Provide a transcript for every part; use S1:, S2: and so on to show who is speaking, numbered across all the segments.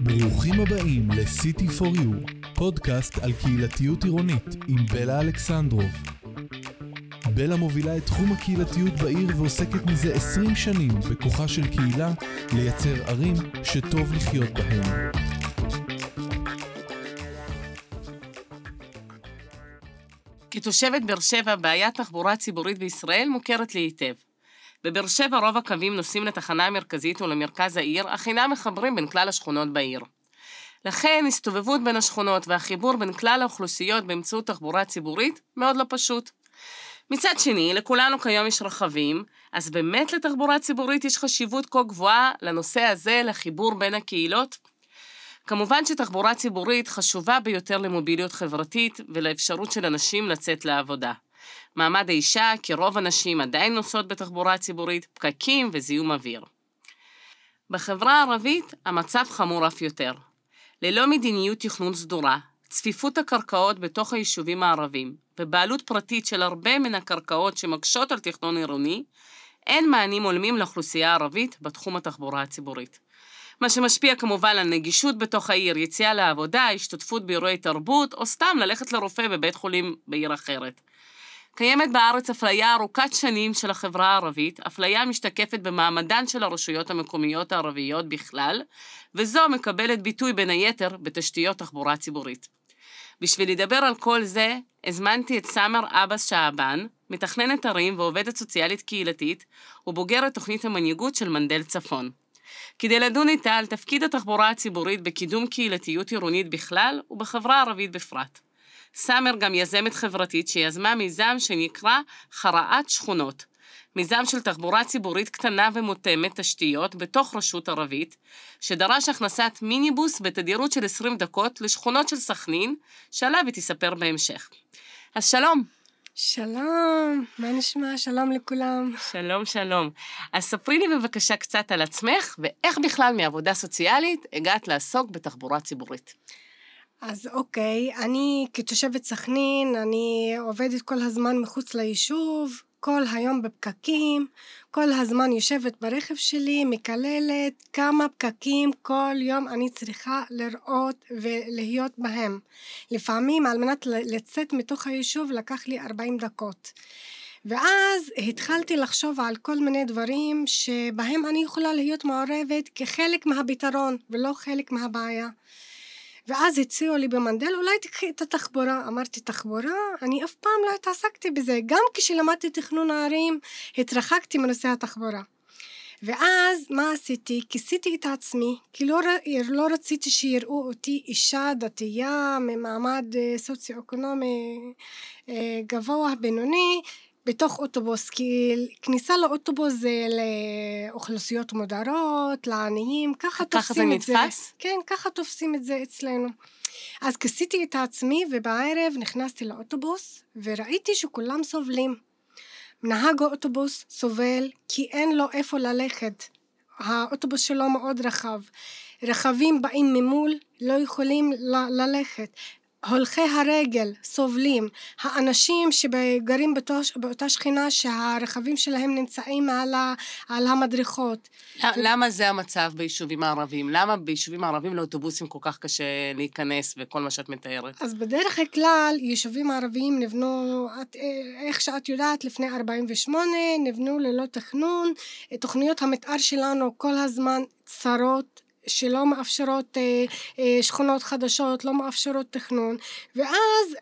S1: ברוכים הבאים ל-City for You, פודקאסט על קהילתיות עירונית עם בלה אלכסנדרוב. בלה מובילה את תחום הקהילתיות בעיר ועוסקת מזה 20 שנים בכוחה של קהילה לייצר ערים שטוב לחיות בהן.
S2: כתושבת באר שבע, בעיית תחבורה ציבורית בישראל מוכרת לי היטב. בבאר שבע רוב הקווים נוסעים לתחנה המרכזית ולמרכז העיר, אך אינם מחברים בין כלל השכונות בעיר. לכן, הסתובבות בין השכונות והחיבור בין כלל האוכלוסיות באמצעות תחבורה ציבורית מאוד לא פשוט. מצד שני, לכולנו כיום יש רכבים, אז באמת לתחבורה ציבורית יש חשיבות כה גבוהה לנושא הזה, לחיבור בין הקהילות? כמובן שתחבורה ציבורית חשובה ביותר למוביליות חברתית ולאפשרות של אנשים לצאת לעבודה. מעמד האישה, כי רוב הנשים עדיין נוסעות בתחבורה ציבורית, פקקים וזיהום אוויר. בחברה הערבית המצב חמור אף יותר. ללא מדיניות תכנון סדורה, צפיפות הקרקעות בתוך היישובים הערבים, ובעלות פרטית של הרבה מן הקרקעות שמקשות על תכנון עירוני, אין מענים הולמים לאוכלוסייה הערבית בתחום התחבורה הציבורית. מה שמשפיע כמובן על נגישות בתוך העיר, יציאה לעבודה, השתתפות באירועי תרבות, או סתם ללכת לרופא בבית חולים בעיר אחרת. קיימת בארץ אפליה ארוכת שנים של החברה הערבית, אפליה משתקפת במעמדן של הרשויות המקומיות הערביות בכלל, וזו מקבלת ביטוי בין היתר בתשתיות תחבורה ציבורית. בשביל לדבר על כל זה, הזמנתי את סאמר עבאס שעבן, מתכננת ערים ועובדת סוציאלית קהילתית, ובוגרת תוכנית המנהיגות של מנדל צפון. כדי לדון איתה על תפקיד התחבורה הציבורית בקידום קהילתיות עירונית בכלל ובחברה הערבית בפרט. סאמר גם יזמת חברתית שיזמה מיזם שנקרא חרעת שכונות. מיזם של תחבורה ציבורית קטנה ומותאמת תשתיות בתוך רשות ערבית, שדרש הכנסת מיניבוס בתדירות של 20 דקות לשכונות של סכנין, שעליו היא תספר בהמשך. אז שלום.
S3: שלום, מה נשמע? שלום לכולם.
S2: שלום, שלום. אז ספרי לי בבקשה קצת על עצמך, ואיך בכלל מעבודה סוציאלית הגעת לעסוק בתחבורה ציבורית.
S3: אז אוקיי, אני כתושבת סכנין, אני עובדת כל הזמן מחוץ ליישוב, כל היום בפקקים, כל הזמן יושבת ברכב שלי, מקללת כמה פקקים כל יום אני צריכה לראות ולהיות בהם. לפעמים על מנת לצאת מתוך היישוב לקח לי 40 דקות. ואז התחלתי לחשוב על כל מיני דברים שבהם אני יכולה להיות מעורבת כחלק מהפתרון ולא חלק מהבעיה. ואז הציעו לי במנדל, אולי תקחי את התחבורה. אמרתי, תחבורה? אני אף פעם לא התעסקתי בזה. גם כשלמדתי תכנון הערים, התרחקתי מנושא התחבורה. ואז מה עשיתי? כיסיתי את עצמי, כי לא, לא רציתי שיראו אותי אישה דתייה ממעמד אה, סוציו-אקונומי אה, גבוה בינוני בתוך אוטובוס, כי כניסה לאוטובוס זה לאוכלוסיות מודרות, לעניים, ככה תופסים את זה.
S2: ככה זה נתפס?
S3: כן, ככה תופסים את זה אצלנו. אז כיסיתי את עצמי ובערב נכנסתי לאוטובוס וראיתי שכולם סובלים. נהג האוטובוס סובל כי אין לו איפה ללכת. האוטובוס שלו מאוד רחב. רכבים באים ממול, לא יכולים ל- ללכת. הולכי הרגל סובלים, האנשים שגרים בתוש, באותה שכינה שהרכבים שלהם נמצאים על, ה, על המדרכות.
S2: למה זה המצב ביישובים הערביים? למה ביישובים הערביים לאוטובוסים כל כך קשה להיכנס וכל מה שאת מתארת?
S3: אז בדרך כלל יישובים ערביים נבנו, את, איך שאת יודעת, לפני 48, נבנו ללא תכנון, תוכניות המתאר שלנו כל הזמן צרות שלא מאפשרות אה, אה, שכונות חדשות, לא מאפשרות תכנון, ואז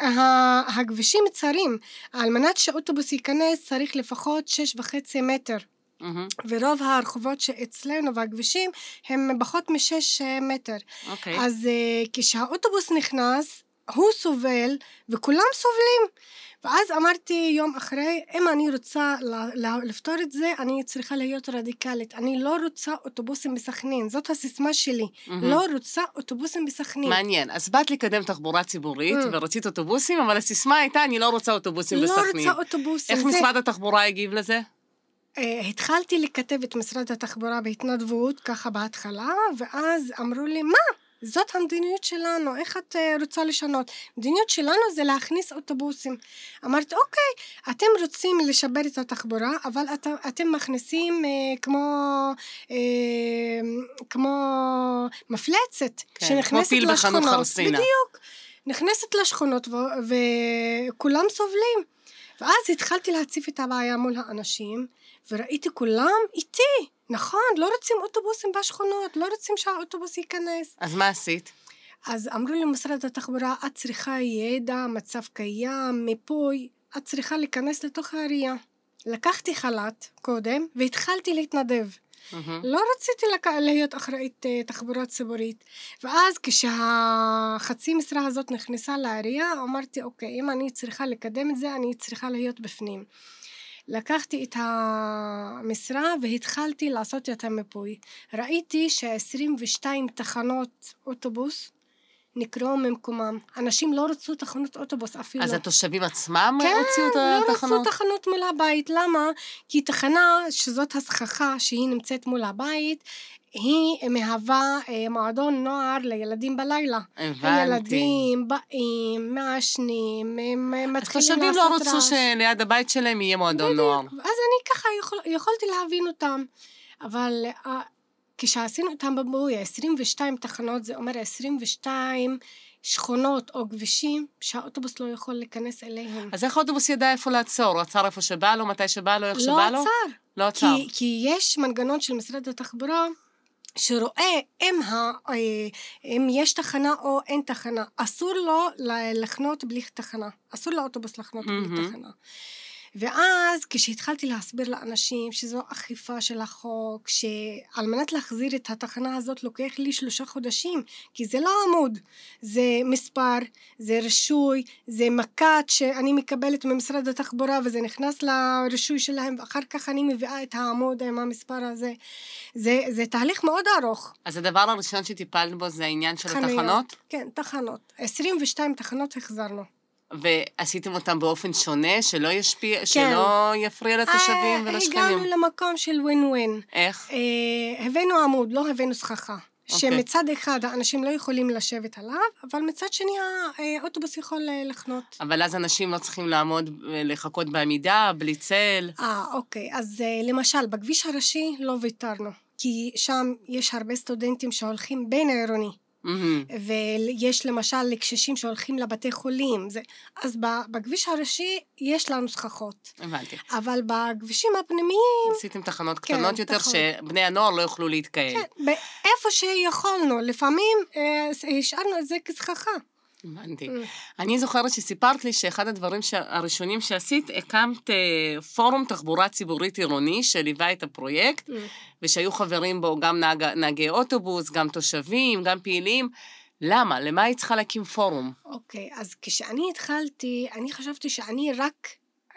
S3: הכבישים צרים, על מנת שאוטובוס ייכנס צריך לפחות שש וחצי מטר. Mm-hmm. ורוב הרחובות שאצלנו והכבישים הם פחות משש אה, מטר. Okay. אוקיי. אז uh, כשהאוטובוס נכנס, הוא סובל וכולם סובלים. ואז אמרתי יום אחרי, אם אני רוצה לפתור את זה, אני צריכה להיות רדיקלית. אני לא רוצה אוטובוסים בסכנין, זאת הסיסמה שלי. Mm-hmm. לא רוצה אוטובוסים בסכנין.
S2: מעניין. אז באת לקדם תחבורה ציבורית, mm. ורצית אוטובוסים, אבל הסיסמה הייתה, אני לא רוצה אוטובוסים
S3: לא
S2: בסכנין.
S3: לא רוצה אוטובוסים.
S2: איך זה... משרד התחבורה הגיב לזה?
S3: Uh, התחלתי לכתב את משרד התחבורה בהתנדבות, ככה בהתחלה, ואז אמרו לי, מה? זאת המדיניות שלנו, איך את אה, רוצה לשנות? המדיניות שלנו זה להכניס אוטובוסים. אמרתי, אוקיי, אתם רוצים לשבר את התחבורה, אבל את, אתם מכניסים אה, כמו, אה, כמו מפלצת,
S2: כן,
S3: שנכנסת
S2: כמו
S3: לשכונות. בדיוק. נכנסת לשכונות ו- וכולם סובלים. ואז התחלתי להציף את הבעיה מול האנשים, וראיתי כולם איתי. נכון, לא רוצים אוטובוסים בשכונות, לא רוצים שהאוטובוס ייכנס.
S2: אז מה עשית?
S3: אז אמרו לי משרד התחבורה, את צריכה ידע, מצב קיים, מיפוי, את צריכה להיכנס לתוך העירייה. לקחתי חל"ת קודם והתחלתי להתנדב.
S2: מהמם.
S3: לא רציתי לק... להיות אחראית אה, תחבורה ציבורית. ואז כשהחצי משרה הזאת נכנסה לעירייה, אמרתי, אוקיי, אם אני צריכה לקדם את זה, אני צריכה להיות בפנים. לקחתי את המשרה והתחלתי לעשות את המיפוי. ראיתי ש-22 תחנות אוטובוס נקראו ממקומם. אנשים לא רצו תחנות אוטובוס אפילו.
S2: אז התושבים עצמם
S3: כן,
S2: הוציאו את
S3: לא
S2: התחנות?
S3: רצו תחנות מול הבית. למה? כי תחנה שזאת הסככה שהיא נמצאת מול הבית, היא מהווה אה, מועדון נוער לילדים בלילה.
S2: הבנתי.
S3: הילדים באים, מעשנים, הם מתחילים
S2: התושבים
S3: לעשות
S2: לא
S3: רעש.
S2: רצו שליד הבית שלהם יהיה מועדון נוער.
S3: אז אני ככה יכול, יכולתי להבין אותם. אבל אה, כשעשינו את המבוי, 22 תחנות, זה אומר 22 שכונות או כבישים שהאוטובוס לא יכול להיכנס אליהם.
S2: אז איך האוטובוס ידע איפה לעצור? עצר איפה שבא לו, מתי שבא לו, איך
S3: לא
S2: שבא לו?
S3: עצר.
S2: לא עצר.
S3: כי, כי יש מנגנון של משרד התחבורה שרואה אם, ה, אה, אם יש תחנה או אין תחנה. אסור לו לחנות בלי תחנה. אסור לאוטובוס לחנות
S2: מהמם.
S3: בלי תחנה. ואז כשהתחלתי להסביר לאנשים שזו אכיפה של החוק, שעל מנת להחזיר את התחנה הזאת לוקח לי שלושה חודשים, כי זה לא עמוד, זה מספר, זה רישוי, זה מק"ט שאני מקבלת ממשרד התחבורה וזה נכנס לרישוי שלהם ואחר כך אני מביאה את העמוד עם המספר הזה. זה, זה תהליך מאוד ארוך.
S2: אז הדבר הראשון שטיפלת בו זה העניין של
S3: חניות.
S2: התחנות?
S3: כן, תחנות. 22 תחנות החזרנו.
S2: ועשיתם אותם באופן שונה, שלא ישפיע, שלא יפריע לתושבים
S3: אה,
S2: ולשכנים?
S3: הגענו למקום של ווין ווין.
S2: איך?
S3: אה, הבאנו עמוד, לא הבאנו סככה.
S2: אוקיי.
S3: שמצד אחד האנשים לא יכולים לשבת עליו, אבל מצד שני האוטובוס יכול אה, לחנות.
S2: אבל אז אנשים לא צריכים לעמוד, אה, לחכות בעמידה, בלי צל.
S3: אה, אוקיי. אז אה, למשל, בכביש הראשי לא ויתרנו, כי שם יש הרבה סטודנטים שהולכים בין העירוני.
S2: מהמם.
S3: ויש למשל לקשישים שהולכים לבתי חולים. זה, אז בכביש הראשי יש לנו סככות.
S2: הבנתי.
S3: אבל בכבישים הפנימיים,
S2: עשיתם תחנות
S3: כן,
S2: קטנות יותר,
S3: נכון.
S2: שבני הנוער לא יוכלו להתקהל.
S3: כן, באיפה שיכולנו, לפעמים אה, השארנו את זה כסככה.
S2: הבנתי.
S3: Mm.
S2: אני זוכרת שסיפרת לי שאחד הדברים הראשונים שעשית, הקמת אה, פורום תחבורה ציבורית עירוני שליווה את הפרויקט,
S3: Mm.
S2: ושהיו חברים בו גם נהג, נהגי אוטובוס, גם תושבים, גם פעילים. למה? למה היית צריכה להקים פורום?
S3: אוקיי, אז כשאני התחלתי, אני חשבתי שאני רק,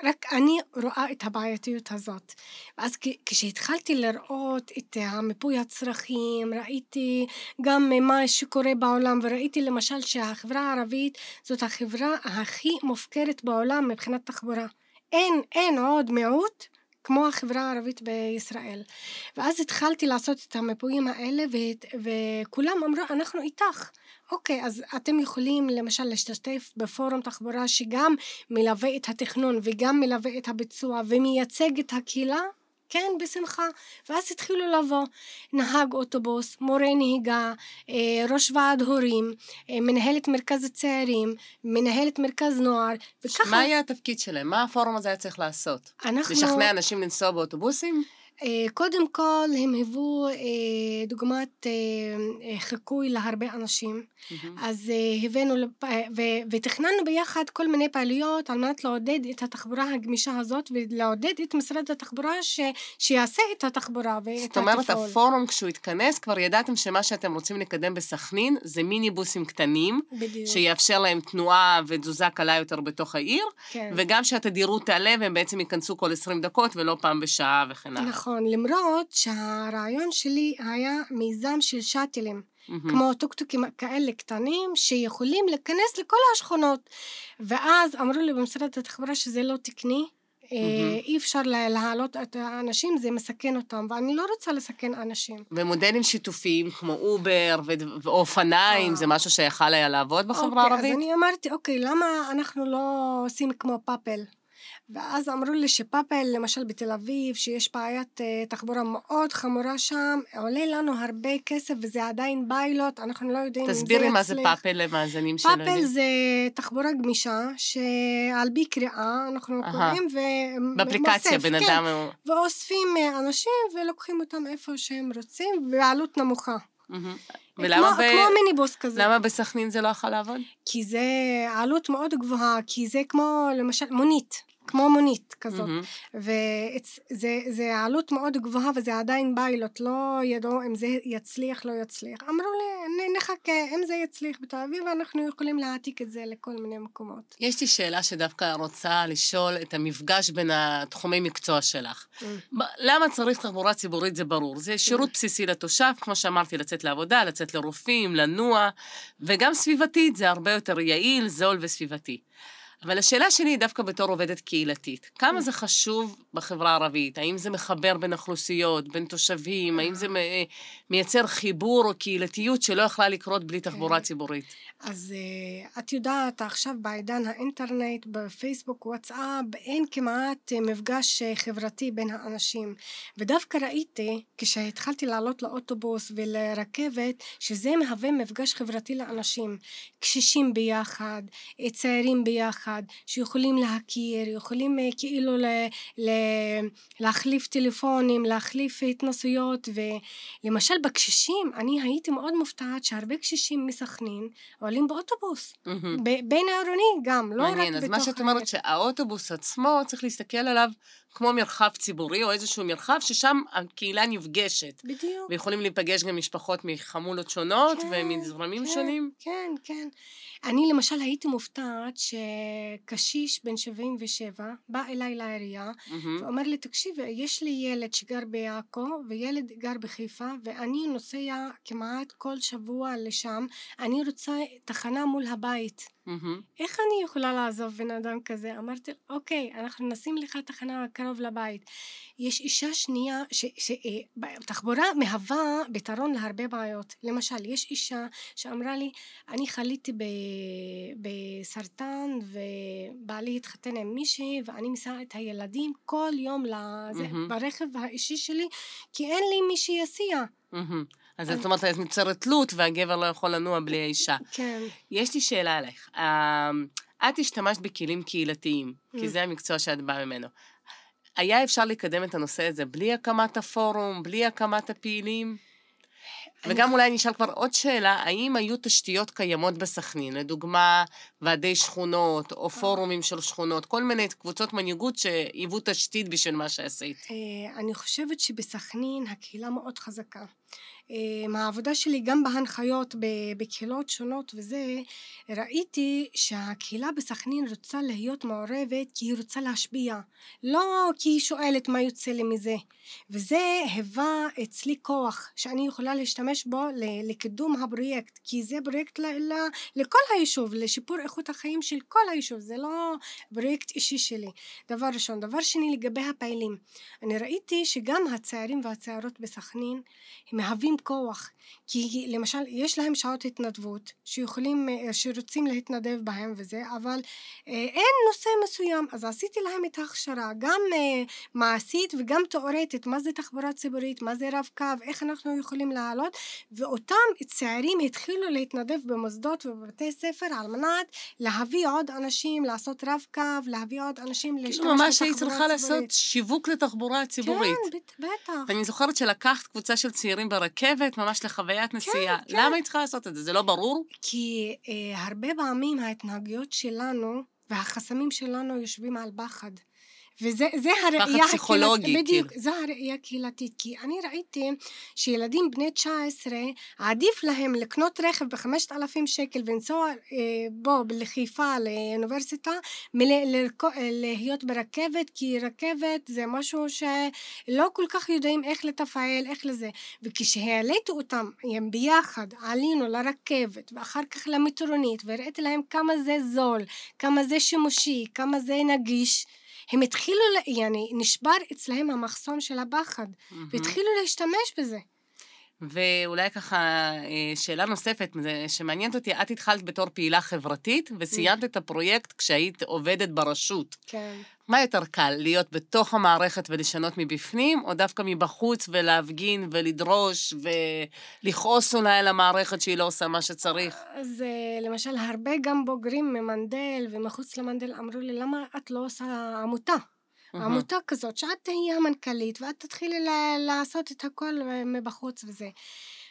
S3: רק אני רואה את הבעייתיות הזאת. ואז כשהתחלתי לראות את המיפוי הצרכים, ראיתי גם מה שקורה בעולם, וראיתי למשל שהחברה הערבית זאת החברה הכי מופקרת בעולם מבחינת תחבורה. אין, אין עוד מיעוט כמו החברה הערבית בישראל. ואז התחלתי לעשות את המיפויים האלה, והת- וכולם אמרו, אנחנו איתך. אוקיי, אז אתם יכולים למשל להשתתף בפורום תחבורה שגם מלווה את התכנון וגם מלווה את הביצוע ומייצג את הקהילה? כן, בשמחה. ואז התחילו לבוא נהג אוטובוס, מורה נהיגה, אה, ראש ועד הורים, אה, מנהלת מרכז הצעירים, מנהלת מרכז נוער, וככה
S2: מה היה התפקיד שלהם? מה הפורום הזה היה צריך לעשות?
S3: אנחנו...
S2: לשכנע אנשים לנסוע באוטובוסים?
S3: אה, קודם כל הם היוו אה, דוגמת אה, חיקוי להרבה אנשים. אז אה, הבאנו ותכננו ביחד כל מיני פעילויות על מנת לעודד את התחבורה הגמישה הזאת ולעודד את משרד התחבורה ש- שיעשה את התחבורה ואת
S2: זאת אומרת,
S3: התפעול.
S2: הפורום, כשהוא התכנס, כבר ידעתם שמה שאתם רוצים לקדם בסכנין זה מיניבוסים קטנים,
S3: בדיוק.
S2: שיאפשר להם תנועה ותזוזה קלה יותר בתוך העיר,
S3: כן.
S2: וגם שהתדירות תעלה והם בעצם ייכנסו כל 20 דקות ולא פעם בשעה וכן הלאה.
S3: נכון, למרות שהרעיון שלי היה מיזם של שאטלים.
S2: מהמם.
S3: כמו טוקטוקים כאלה קטנים שיכולים להיכנס לכל השכונות. ואז אמרו לי במשרד התחבורה שזה לא תקני, אה, אי אפשר לה- להעלות את האנשים, זה מסכן אותם, ואני לא רוצה לסכן אנשים.
S2: ומודלים שיתופיים כמו אובר ו- ואופניים,
S3: אה.
S2: זה משהו שיכל היה לעבוד בחברה
S3: אוקיי,
S2: הערבית?
S3: אז אני אמרתי, אוקיי, למה אנחנו לא עושים כמו באבל? ואז אמרו לי שבאבל, למשל בתל אביב, שיש בעיית אה, תחבורה מאוד חמורה שם, עולה לנו הרבה כסף וזה עדיין פיילוט, אנחנו לא יודעים אם זה יצליח.
S2: תסבירי מה זה באבל למאזינים שלנו.
S3: באבל זה תחבורה גמישה, שעל פי קריאה אנחנו. קוראים ו...
S2: באפליקציה, בן
S3: כן,
S2: אדם... הוא-
S3: ואוספים אה, אנשים ולוקחים אותם איפה שהם רוצים, בעלות נמוכה.
S2: מהמם. ולמה
S3: כמו,
S2: ב-
S3: כמו מיניבוס כזה.
S2: למה בסכנין זה לא יכול לעבוד?
S3: כי זה עלות מאוד גבוהה, כי זה כמו למשל מונית, כמו מונית כזאת.
S2: מהמם.
S3: וזה זה עלות מאוד גבוהה וזה עדיין ביילוט, לא ידעו אם זה יצליח, לא יצליח. אמרו לי, "נ- נחכה, אם זה יצליח בתל אביב, אנחנו יכולים להעתיק את זה לכל מיני מקומות.
S2: יש לי שאלה שדווקא רוצה לשאול את המפגש בין התחומי מקצוע שלך. ב- למה צריך תחבורה ציבורית זה ברור. זה שירות בסיסי לתושב, כמו שאמרתי, לצאת לעבודה, לצאת לרופאים, לנוע, וגם סביבתית, זה הרבה יותר יעיל, זול וסביבתי. אבל השאלה שלי היא דווקא בתור עובדת קהילתית. כמה זה חשוב בחברה הערבית? האם זה מחבר בין אוכלוסיות, בין תושבים? האם זה מ- מייצר חיבור או קהילתיות שלא יכלה לקרות בלי תחבורה ציבורית?
S3: אז uh, את יודעת, עכשיו בעידן האינטרנט, בפייסבוק, וואטסאפ, אין כמעט אה, מפגש אה, חברתי בין האנשים. ודווקא ראיתי, כשהתחלתי לעלות לאוטובוס ולרכבת, שזה מהווה מפגש חברתי לאנשים. קשישים ביחד, אה, צעירים ביחד, שיכולים להכיר, יכולים אה, כאילו ל, ל, להחליף טלפונים, להחליף התנסויות, ולמשל בקשישים, אני הייתי מאוד מופתעת שהרבה קשישים מסכנין עולים באוטובוס,
S2: מהמם.
S3: ב- בין העירוני גם, לא
S2: מעניין,
S3: רק
S2: אז
S3: בתוך
S2: מה שאת אומרת. שהאוטובוס עצמו, צריך להסתכל עליו כמו מרחב ציבורי, או איזשהו מרחב ששם הקהילה נפגשת.
S3: בדיוק.
S2: ויכולים להיפגש גם משפחות מחמולות שונות
S3: כן,
S2: ומזרמים
S3: כן,
S2: שונים.
S3: כן, כן. אני למשל הייתי מופתעת שקשיש בן 77 בא אליי לעירייה
S2: מהמם.
S3: ואומר לי, תקשיב, יש לי ילד שגר בעכו וילד גר בחיפה ואני נוסע כמעט כל שבוע לשם, אני רוצה תחנה מול הבית.
S2: מהמם.
S3: איך אני יכולה לעזוב בן אדם כזה? אמרתי, אוקיי, אנחנו נשים לך תחנה קרוב לבית. יש אישה שנייה, ש, ש, אה, מהווה פתרון להרבה בעיות. למשל, יש אישה שאמרה לי, אני חליתי ב, בסרטן ובעלי התחתן עם מישהי ואני מסיעה את הילדים כל יום לזה,
S2: מהמם.
S3: ברכב האישי שלי, כי אין לי מי שיסיע.
S2: אז זאת אומרת, את נוצרת תלות והגבר לא יכול לנוע בלי האישה.
S3: כן.
S2: יש לי שאלה עלייך. אמ, את השתמשת בכלים קהילתיים, כי
S3: Mm.
S2: זה המקצוע שאת באה ממנו. היה אפשר לקדם את הנושא הזה בלי הקמת הפורום, בלי הקמת הפעילים? וגם אולי אני אשאל כבר עוד שאלה, האם היו תשתיות קיימות בסכנין, לדוגמה, ועדי שכונות, או פורומים של שכונות, כל מיני קבוצות מנהיגות שהיוו תשתית בשביל מה שעשית?
S3: אה, אני חושבת שבסכנין הקהילה מאוד חזקה. אה, מהעבודה שלי גם בהנחיות בקהילות שונות וזה, ראיתי שהקהילה בסכנין רוצה להיות מעורבת כי היא רוצה להשפיע, לא כי היא שואלת מה יוצא לי מזה. וזה היווה אצלי כוח שאני יכולה להשתמש בו לקידום הפרויקט, כי זה פרויקט ל- ל- לכל היישוב, לשיפור איכות החיים של כל היישוב, זה לא פרויקט אישי שלי. דבר ראשון. דבר שני, לגבי הפעילים. אני ראיתי שגם הצעירים והצעירות בסכנין הם מהווים כוח, כי למשל יש להם שעות התנדבות שיכולים, אה, שרוצים להתנדב בהם וזה, אבל אה, אין נושא מסוים, אז עשיתי להם את ההכשרה, גם אה, מעשית וגם תאורטית, מה זה תחבורה ציבורית, מה זה רב קו, איך אנחנו יכולים לעלות, ואותם צעירים התחילו להתנדב במוסדות ובבתי ספר על מנת להביא עוד אנשים, לעשות רב קו, להביא עוד אנשים להשתמש
S2: כאילו ממש היית
S3: בתחבורה
S2: צריכה לעשות
S3: ציבורית.
S2: שיווק לתחבורה הציבורית.
S3: כן, בט- בטח.
S2: ואני זוכרת שלקחת קבוצה של צעירים ברכבת, ממש לחוויית נסיעה.
S3: כן.
S2: למה היית צריכה לעשות את זה? זה לא ברור?
S3: כי אה, הרבה פעמים ההתנהגויות שלנו והחסמים שלנו יושבים על פחד. וזה זה הראייה
S2: פסיכולוגי,
S3: הקהילתית, בדיוק,
S2: כאילו.
S3: זו הראייה הקהילתית, כי אני ראיתי שילדים בני 19 עדיף להם לקנות רכב ב-5,000 שקל ולנסוע אה, בו לחיפה לאוניברסיטה מלהיות ברכבת, כי רכבת זה משהו שלא כל כך יודעים איך לתפעל, איך לזה, וכשהעליתי אותם הם ביחד, עלינו לרכבת ואחר כך למטרונית והראיתי להם כמה זה זול, כמה זה שימושי, כמה זה נגיש הם התחילו, יעני, נשבר אצלהם המחסום של הפחד, והתחילו להשתמש בזה.
S2: ואולי ככה, אה, שאלה נוספת שמעניינת אותי, את התחלת בתור פעילה חברתית, וסיימת את הפרויקט כשהיית עובדת ברשות.
S3: כן.
S2: מה יותר קל, להיות בתוך המערכת ולשנות מבפנים, או דווקא מבחוץ ולהפגין ולדרוש ולכעוס אולי על המערכת שהיא לא עושה מה שצריך?
S3: אז אה, למשל, הרבה גם בוגרים ממנדל ומחוץ למנדל אמרו לי, למה את לא עושה עמותה? עמותה כזאת, שאת תהיי המנכ"לית ואת תתחילי ל- לעשות את הכל מבחוץ וזה.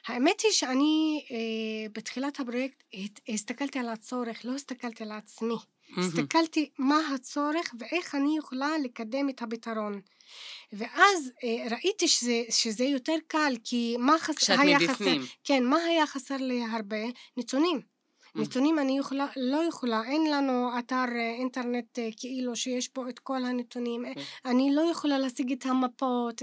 S3: האמת היא שאני אה, בתחילת הפרויקט הסתכלתי על הצורך, לא הסתכלתי על עצמי. הסתכלתי מה הצורך ואיך אני יכולה לקדם את הפתרון. ואז אה, ראיתי שזה, שזה יותר קל, כי מה חס...
S2: כשאת מבפנים.
S3: חסר... כן, מה היה חסר לי הרבה? נתונים. נתונים אני יכולה, לא יכולה, אין לנו אתר אה, אינטרנט אה, כאילו שיש פה את כל הנתונים, אה, אני לא יכולה להשיג את המפות,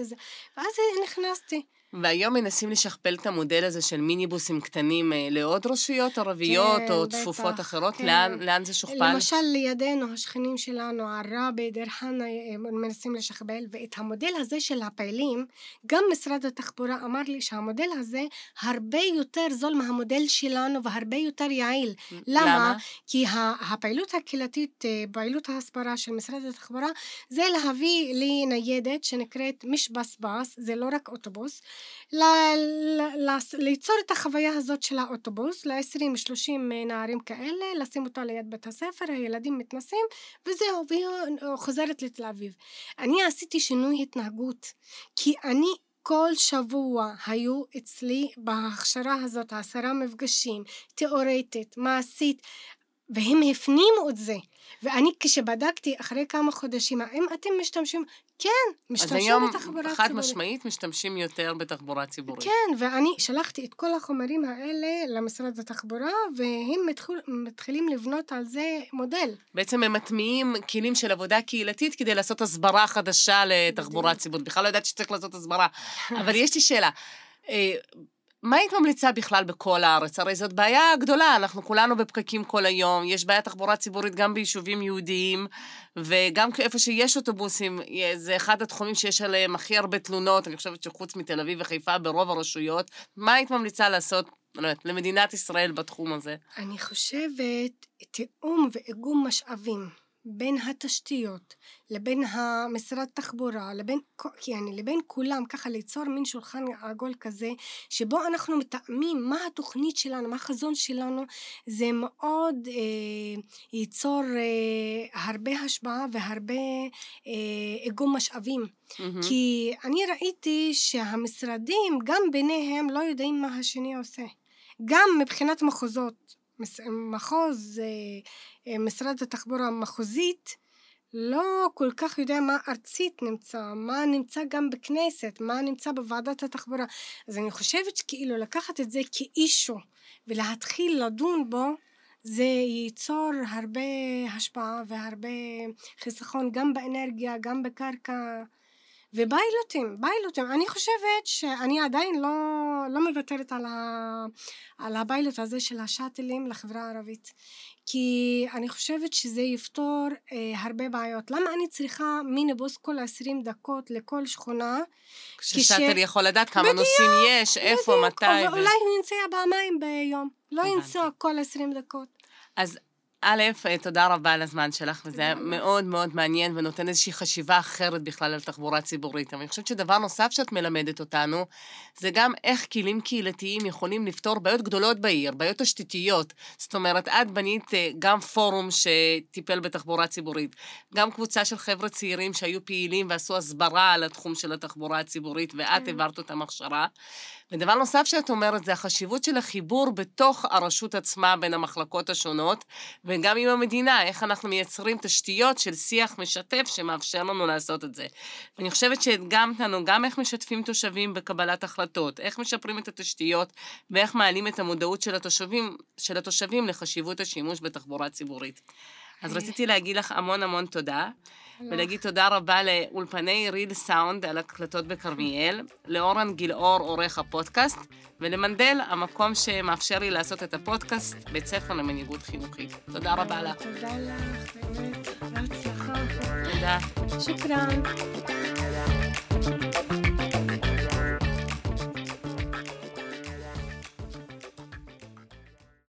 S3: ואז נכנסתי.
S2: והיום מנסים לשכפל את המודל הזה של מיניבוסים קטנים אה, לעוד רשויות ערביות
S3: כן,
S2: או
S3: בטח,
S2: צפופות אחרות?
S3: כן.
S2: לאן, לאן זה שוכפל?
S3: למשל לידינו, השכנים שלנו, עראבה, דיר חנא, הם מנסים לשכפל, ואת המודל הזה של הפעילים, גם משרד התחבורה אמר לי שהמודל הזה הרבה יותר זול מהמודל שלנו והרבה יותר יעיל. למה?
S2: למה?
S3: כי הפעילות הקהילתית, אה, פעילות ההסברה של משרד התחבורה, זה להביא לי ניידת שנקראת משבסבס, זה לא רק אוטובוס, ליצור את החוויה הזאת של האוטובוס, ל-20-30 נערים כאלה, לשים אותה ליד בית הספר, הילדים מתנסים, וזהו, והיא חוזרת לתל אביב. אני עשיתי שינוי התנהגות, כי אני כל שבוע היו אצלי בהכשרה הזאת עשרה מפגשים, תיאורטית, מעשית, והם הפנימו את זה. ואני כשבדקתי אחרי כמה חודשים, האם אתם משתמשים? כן,
S2: אז
S3: משתמשים
S2: היום
S3: בתחבורה
S2: חד
S3: ציבורית.
S2: משמעית משתמשים יותר בתחבורה ציבורית.
S3: כן, ואני שלחתי את כל החומרים האלה למשרד התחבורה, והם מתחיל, מתחילים לבנות על זה מודל.
S2: בעצם הם מטמיעים כלים של עבודה קהילתית כדי לעשות הסברה חדשה לתחבורה. ציבורית. בכלל לא ידעתי שצריך לעשות הסברה. אבל יש לי שאלה. אה, מה היית ממליצה בכלל בכל הארץ? הרי זאת בעיה גדולה, אנחנו כולנו בפקקים כל היום, יש בעיית תחבורה ציבורית גם ביישובים יהודיים, וגם איפה שיש אוטובוסים, זה אחד התחומים שיש עליהם הכי הרבה תלונות, אני חושבת שחוץ מתל אביב וחיפה ברוב הרשויות. מה היית ממליצה לעשות, לא למדינת ישראל בתחום הזה?
S3: אני חושבת תיאום ואיגום משאבים בין התשתיות לבין המשרד תחבורה, לבין, yani, לבין כולם, ככה ליצור מין שולחן עגול כזה, שבו אנחנו מתאמים מה התוכנית שלנו, מה החזון שלנו, זה מאוד אה, ייצור אה, הרבה השפעה והרבה אה, איגום משאבים.
S2: מהמם.
S3: כי אני ראיתי שהמשרדים, גם ביניהם, לא יודעים מה השני עושה. גם מבחינת מחוזות, מחוז, אה, אה, משרד התחבורה המחוזית, לא כל כך יודע מה ארצית נמצא, מה נמצא גם בכנסת, מה נמצא בוועדת התחבורה. אז אני חושבת שכאילו לקחת את זה כאישו ולהתחיל לדון בו, זה ייצור הרבה השפעה והרבה חיסכון גם באנרגיה, גם בקרקע. וביילוטים, ביילוטים. אני חושבת שאני עדיין לא, לא מוותרת על, ה, על הביילוט הזה של השאטלים לחברה הערבית. כי אני חושבת שזה יפתור אה, הרבה בעיות. למה אני צריכה מיניבוס כל 20 דקות לכל שכונה?
S2: כששאטל יכול לדעת כמה נוסעים יש, איפה,
S3: בדיוק,
S2: מתי.
S3: אבל
S2: ו-
S3: אולי הוא ינצא פעמיים ביום. לא. ינצא כל 20 דקות.
S2: אז א', אה, תודה רבה על הזמן שלך, וזה היה מאוד מאוד מעניין ונותן איזושהי חשיבה אחרת בכלל על תחבורה ציבורית. אבל אני חושבת שדבר נוסף שאת מלמדת אותנו, זה גם איך כלים קהילתיים יכולים לפתור בעיות גדולות בעיר, בעיות תשתיתיות. זאת אומרת, את בנית אה, גם פורום שטיפל בתחבורה ציבורית, גם קבוצה של חבר'ה צעירים שהיו פעילים ועשו הסברה על התחום של התחבורה הציבורית, ואת העברת אותם הכשרה. ודבר נוסף שאת אומרת זה החשיבות של החיבור בתוך הרשות עצמה בין המחלקות השונות, וגם עם המדינה, איך אנחנו מייצרים תשתיות של שיח משתף שמאפשר לנו לעשות את זה. ואני חושבת שהדגמת לנו גם איך משתפים תושבים בקבלת החלטות, איך משפרים את התשתיות, ואיך מעלים את המודעות של התושבים, של התושבים לחשיבות השימוש בתחבורה ציבורית. אז רציתי להגיד לך המון המון תודה. ולהגיד תודה רבה לאולפני ריל סאונד על הקלטות בכרמיאל, לאורן גילאור עורך הפודקאסט, ולמנדל, המקום שמאפשר לי לעשות את הפודקאסט, בית ספר למנהיגות חינוכית. תודה רבה לך.
S3: תודה לך, באמת. בהצלחה.
S2: תודה.
S3: שוכרן.